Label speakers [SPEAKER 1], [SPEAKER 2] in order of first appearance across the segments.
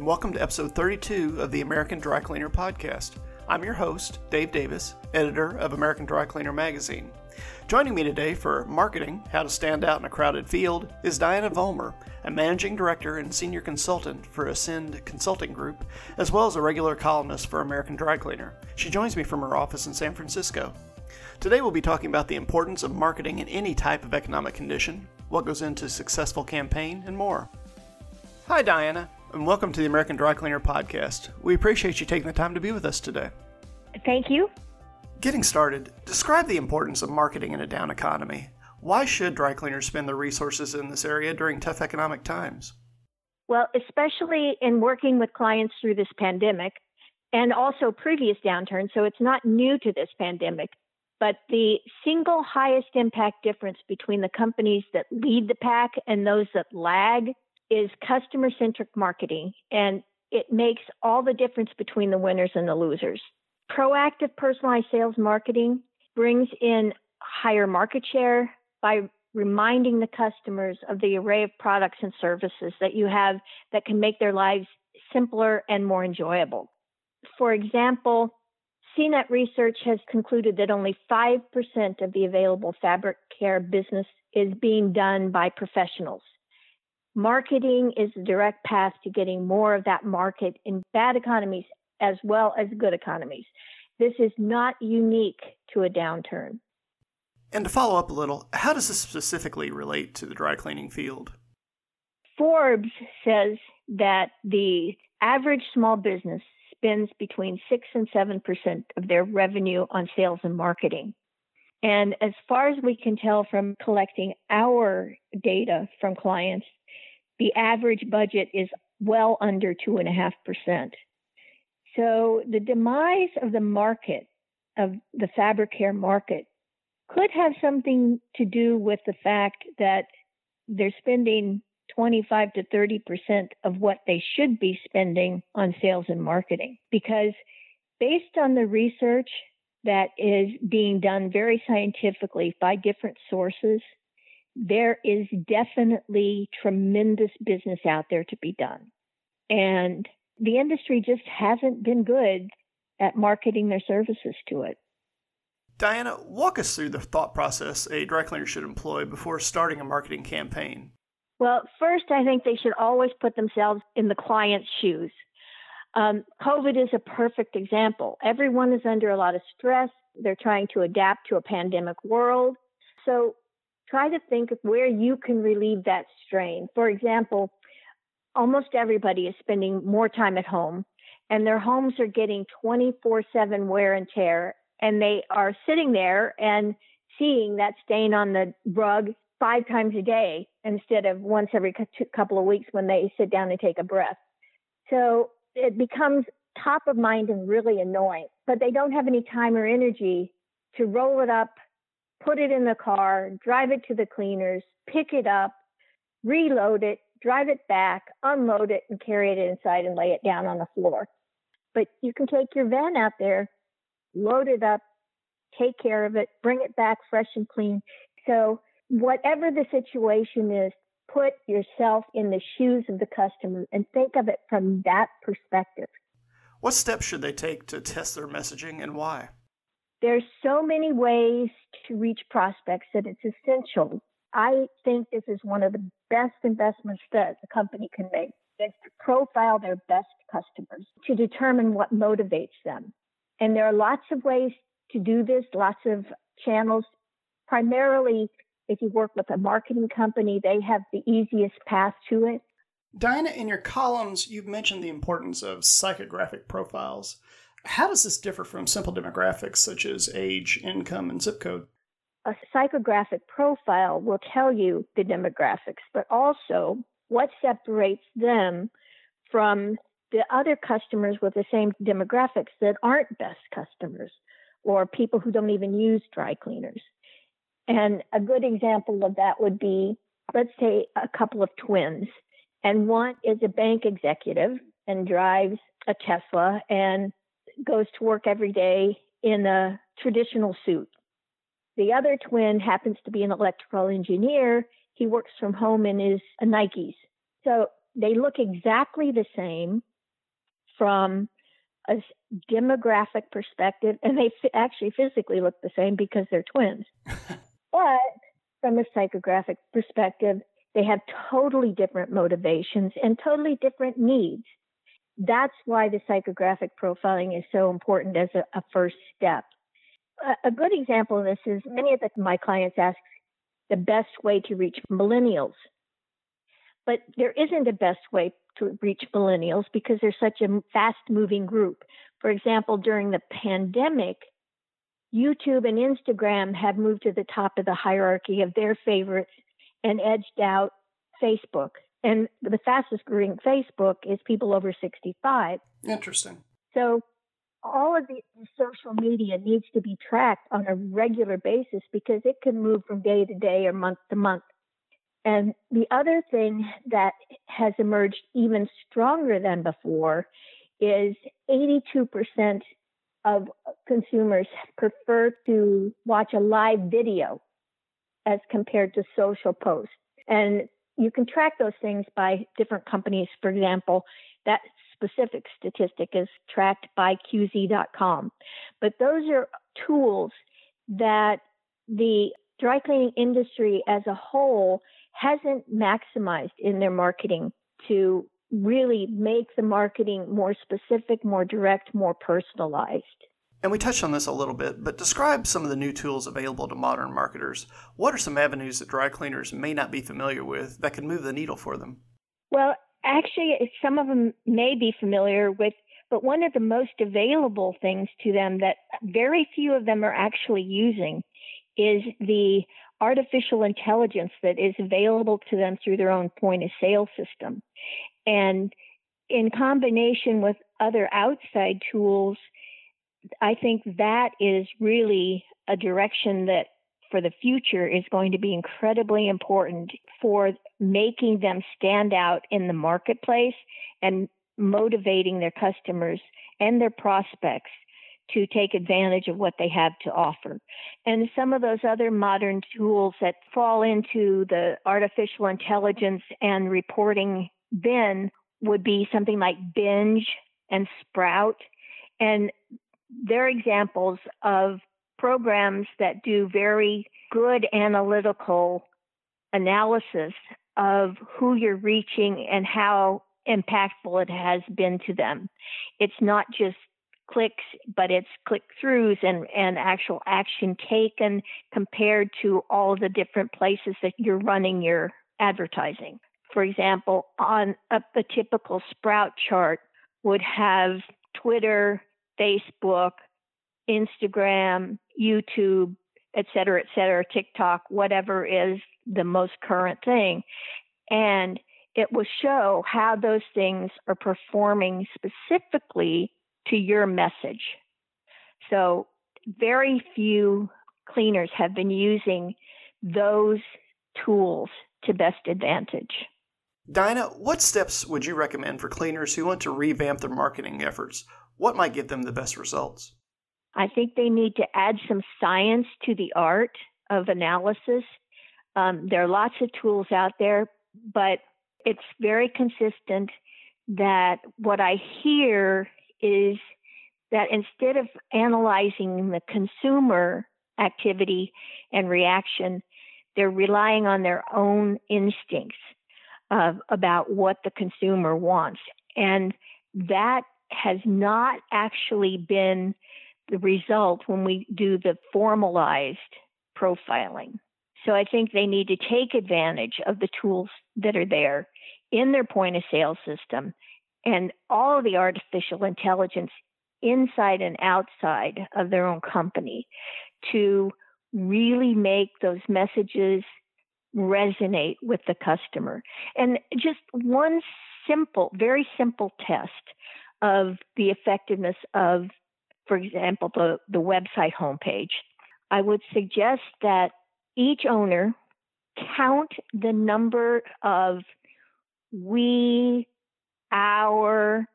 [SPEAKER 1] and welcome to episode 32 of the American Dry Cleaner Podcast. I'm your host, Dave Davis, editor of American Dry Cleaner Magazine. Joining me today for Marketing How to Stand Out in a Crowded Field is Diana Vollmer, a managing director and senior consultant for Ascend Consulting Group, as well as a regular columnist for American Dry Cleaner. She joins me from her office in San Francisco. Today we'll be talking about the importance of marketing in any type of economic condition, what goes into a successful campaign, and more. Hi, Diana, and welcome to the American Dry Cleaner Podcast. We appreciate you taking the time to be with us today.
[SPEAKER 2] Thank you.
[SPEAKER 1] Getting started, describe the importance of marketing in a down economy. Why should dry cleaners spend their resources in this area during tough economic times?
[SPEAKER 2] Well, especially in working with clients through this pandemic and also previous downturns, so it's not new to this pandemic. But the single highest impact difference between the companies that lead the pack and those that lag is customer centric marketing, and it makes all the difference between the winners and the losers. Proactive personalized sales marketing brings in higher market share by reminding the customers of the array of products and services that you have that can make their lives simpler and more enjoyable. For example, CINET research has concluded that only 5% of the available fabric care business is being done by professionals. Marketing is the direct path to getting more of that market in bad economies as well as good economies. This is not unique to a downturn.
[SPEAKER 1] And to follow up a little, how does this specifically relate to the dry cleaning field?
[SPEAKER 2] Forbes says that the average small business spends between 6 and 7% of their revenue on sales and marketing. And as far as we can tell from collecting our data from clients, the average budget is well under 2.5%. So the demise of the market, of the fabric care market, could have something to do with the fact that they're spending 25 to 30 percent of what they should be spending on sales and marketing. Because based on the research that is being done very scientifically by different sources, there is definitely tremendous business out there to be done. And the industry just hasn't been good at marketing their services to it.
[SPEAKER 1] Diana, walk us through the thought process a direct lender should employ before starting a marketing campaign.
[SPEAKER 2] Well, first, I think they should always put themselves in the client's shoes. Um, COVID is a perfect example. Everyone is under a lot of stress. They're trying to adapt to a pandemic world. So try to think of where you can relieve that strain. For example, almost everybody is spending more time at home and their homes are getting 24 7 wear and tear and they are sitting there and seeing that stain on the rug five times a day instead of once every couple of weeks when they sit down and take a breath. So it becomes top of mind and really annoying, but they don't have any time or energy to roll it up put it in the car, drive it to the cleaners, pick it up, reload it, drive it back, unload it, and carry it inside and lay it down on the floor. But you can take your van out there, load it up, take care of it, bring it back fresh and clean. So, whatever the situation is, put yourself in the shoes of the customer and think of it from that perspective.
[SPEAKER 1] What steps should they take to test their messaging and why?
[SPEAKER 2] There's so many ways to reach prospects that it's essential. I think this is one of the best investments that a company can make is to profile their best customers to determine what motivates them. And there are lots of ways to do this, lots of channels. Primarily, if you work with a marketing company, they have the easiest path to it.
[SPEAKER 1] Diana, in your columns, you've mentioned the importance of psychographic profiles. How does this differ from simple demographics such as age, income, and zip code?
[SPEAKER 2] A psychographic profile will tell you the demographics, but also what separates them from the other customers with the same demographics that aren't best customers or people who don't even use dry cleaners. And a good example of that would be let's say a couple of twins, and one is a bank executive and drives a Tesla, and goes to work every day in a traditional suit. The other twin happens to be an electrical engineer. He works from home in his uh, Nikes. So they look exactly the same. from a demographic perspective, and they actually physically look the same because they're twins. but from a psychographic perspective, they have totally different motivations and totally different needs. That's why the psychographic profiling is so important as a, a first step. A, a, good example of this is many of the, my clients ask the best way to reach millennials. But there isn't a best way to reach millennials because they're such a fast moving group. For example, during the pandemic, YouTube and Instagram have moved to the top of the hierarchy of their favorites and edged out Facebook. And the fastest growing Facebook is people over 65.
[SPEAKER 1] Interesting.
[SPEAKER 2] So all of the social media needs to be tracked on a regular basis because it can move from day to day or month to month. And the other thing that has emerged even stronger than before is 82% of consumers prefer to watch a live video as compared to social posts. And you can track those things by different companies. For example, that specific statistic is tracked by QZ.com. But those are tools that the dry cleaning industry as a whole hasn't maximized in their marketing to really make the marketing more specific, more direct, more personalized.
[SPEAKER 1] And we touched on this a little bit, but describe some of the new tools available to modern marketers. What are some avenues that dry cleaners may not be familiar with that could move the needle for them?
[SPEAKER 2] Well, actually, some of them may be familiar with, but one of the most available things to them that very few of them are actually using is the artificial intelligence that is available to them through their own point of sale system. And in combination with other outside tools, I think that is really a direction that for the future is going to be incredibly important for making them stand out in the marketplace and motivating their customers and their prospects to take advantage of what they have to offer. And some of those other modern tools that fall into the artificial intelligence and reporting bin would be something like Binge and Sprout. And they're examples of programs that do very good analytical analysis of who you're reaching and how impactful it has been to them. It's not just clicks, but it's click throughs and, and actual action taken compared to all the different places that you're running your advertising. For example, on a, a typical Sprout chart would have Twitter, Facebook, Instagram, YouTube, et cetera, et cetera, TikTok, whatever is the most current thing. And it will show how those things are performing specifically to your message. So, very few cleaners have been using those tools to best advantage.
[SPEAKER 1] Diana, what steps would you recommend for cleaners who want to revamp their marketing efforts? What might give them the best results?
[SPEAKER 2] I think they need to add some science to the art of analysis. Um, there are lots of tools out there, but it's very consistent that what I hear is that instead of analyzing the consumer activity and reaction, they're relying on their own instincts uh, about what the consumer wants. And that has not actually been the result when we do the formalized profiling. So I think they need to take advantage of the tools that are there in their point of sale system and all the artificial intelligence inside and outside of their own company to really make those messages resonate with the customer. And just one simple, very simple test of the effectiveness of, for example, the, the website homepage. I would suggest that each owner count the number of we, our,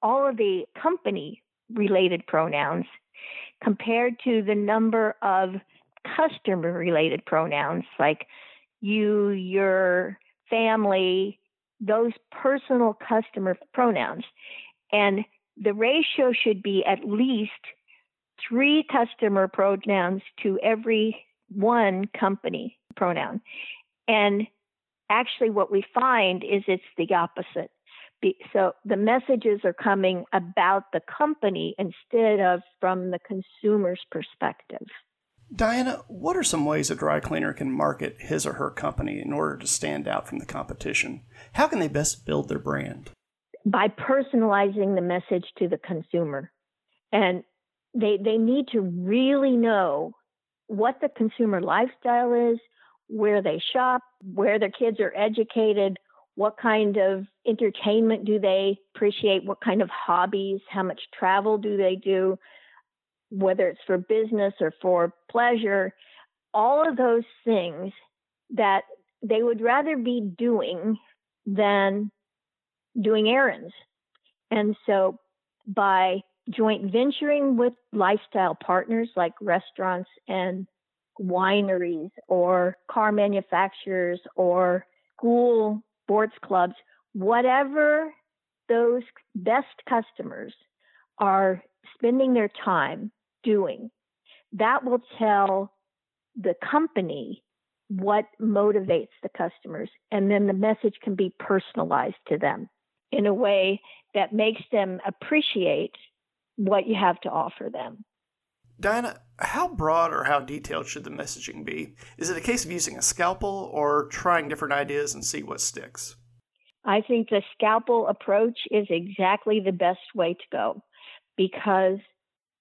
[SPEAKER 2] all of the company related pronouns compared to the number of customer related pronouns like you, your family, those personal customer pronouns, and the ratio should be at least three customer pronouns to every one company pronoun. And actually, what we find is it's the opposite. So the messages are coming about the company instead of from the consumer's perspective.
[SPEAKER 1] Diana, what are some ways a dry cleaner can market his or her company in order to stand out from the competition? How can they best build their brand?
[SPEAKER 2] By personalizing the message to the consumer. And they, they need to really know what the consumer lifestyle is, where they shop, where their kids are educated, what kind of entertainment do they appreciate, what kind of hobbies, how much travel do they do whether it's for business or for pleasure, all of those things that they would rather be doing than doing errands. And so by joint venturing with lifestyle partners like restaurants and wineries or car manufacturers or school sports clubs, whatever those best customers are spending their time doing. That will tell the company what motivates the customers, and then the message can be personalized to them in a way that makes them appreciate what you have to offer them.
[SPEAKER 1] Diana, how broad or how detailed should the messaging be? Is it a case of using a scalpel or trying different ideas and see what sticks?
[SPEAKER 2] I think the scalpel approach is exactly the best way to go because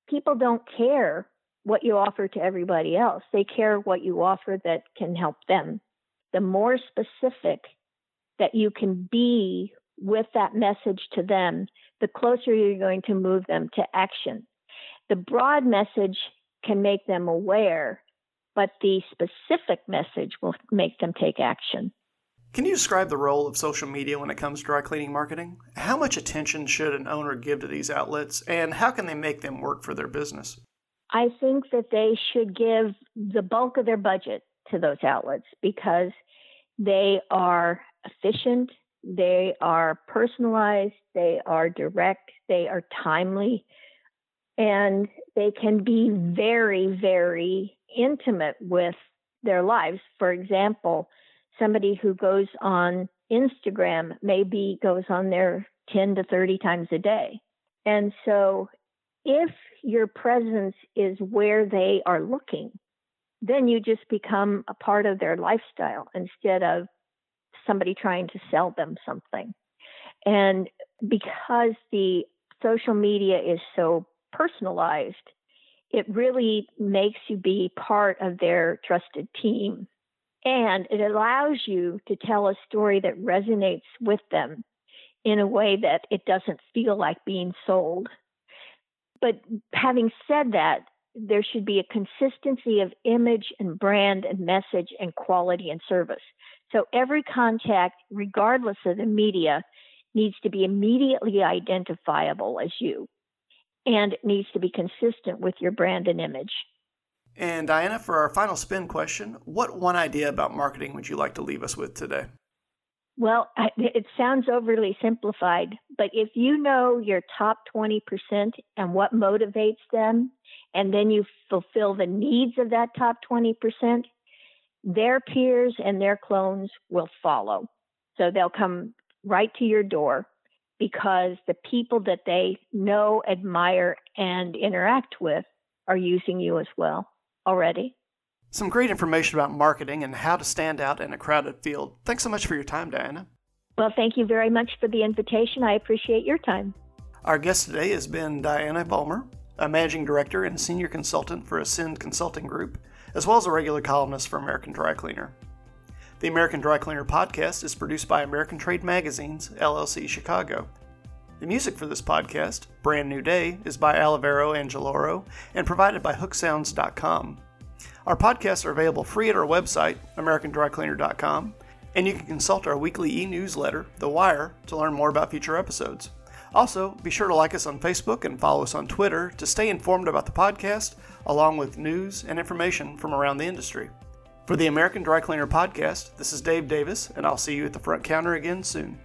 [SPEAKER 2] people don't care what you offer to everybody else. They care what you offer that can help them. The more specific that you can be with that message to them, the closer you're going to move them to action. The broad message can make them aware, but the specific message will make them take action.
[SPEAKER 1] Can you describe the role of social media when it comes to dry cleaning marketing? How much attention should an owner give to these outlets, and how can they make them work for their business?
[SPEAKER 2] I think that they should give the bulk of their budget to those outlets because they are efficient, they are personalized, they are direct, they are timely, and they can be very, very intimate with their lives. For example, somebody who goes on Instagram maybe goes on there 10 to 30 times a day. And so if your presence is where they are looking, then you just become a part of their lifestyle instead of somebody trying to sell them something. And because the social media is so personalized, it really makes you be part of their trusted team and it allows you to tell a story that resonates with them in a way that it doesn't feel like being sold. But having said that, there should be a consistency of image and brand and message and quality and service. So every contact, regardless of the media, needs to be immediately identifiable as you and it needs to be consistent with your brand and image.
[SPEAKER 1] And Diana, for our final spin question, what one idea about marketing would you like to leave us with today?
[SPEAKER 2] Well, it sounds overly simplified, but if you know your top 20% and what motivates them, and then you fulfill the needs of that top 20%, their peers and their clones will follow. So they'll come right to your door because the people that they know, admire, and interact with are using you as well already.
[SPEAKER 1] Some great information about marketing and how to stand out in a crowded field. Thanks so much for your time, Diana.
[SPEAKER 2] Well, thank you very much for the invitation. I appreciate your time.
[SPEAKER 1] Our guest today has been Diana Vollmer, a managing director and senior consultant for Ascend Consulting Group, as well as a regular columnist for American Dry Cleaner. The American Dry Cleaner podcast is produced by American Trade Magazines, LLC Chicago. The music for this podcast, Brand New Day, is by Olivero Angeloro and provided by hooksounds.com. Our podcasts are available free at our website, americandrycleaner.com, and you can consult our weekly e newsletter, The Wire, to learn more about future episodes. Also, be sure to like us on Facebook and follow us on Twitter to stay informed about the podcast, along with news and information from around the industry. For the American Dry Cleaner podcast, this is Dave Davis, and I'll see you at the front counter again soon.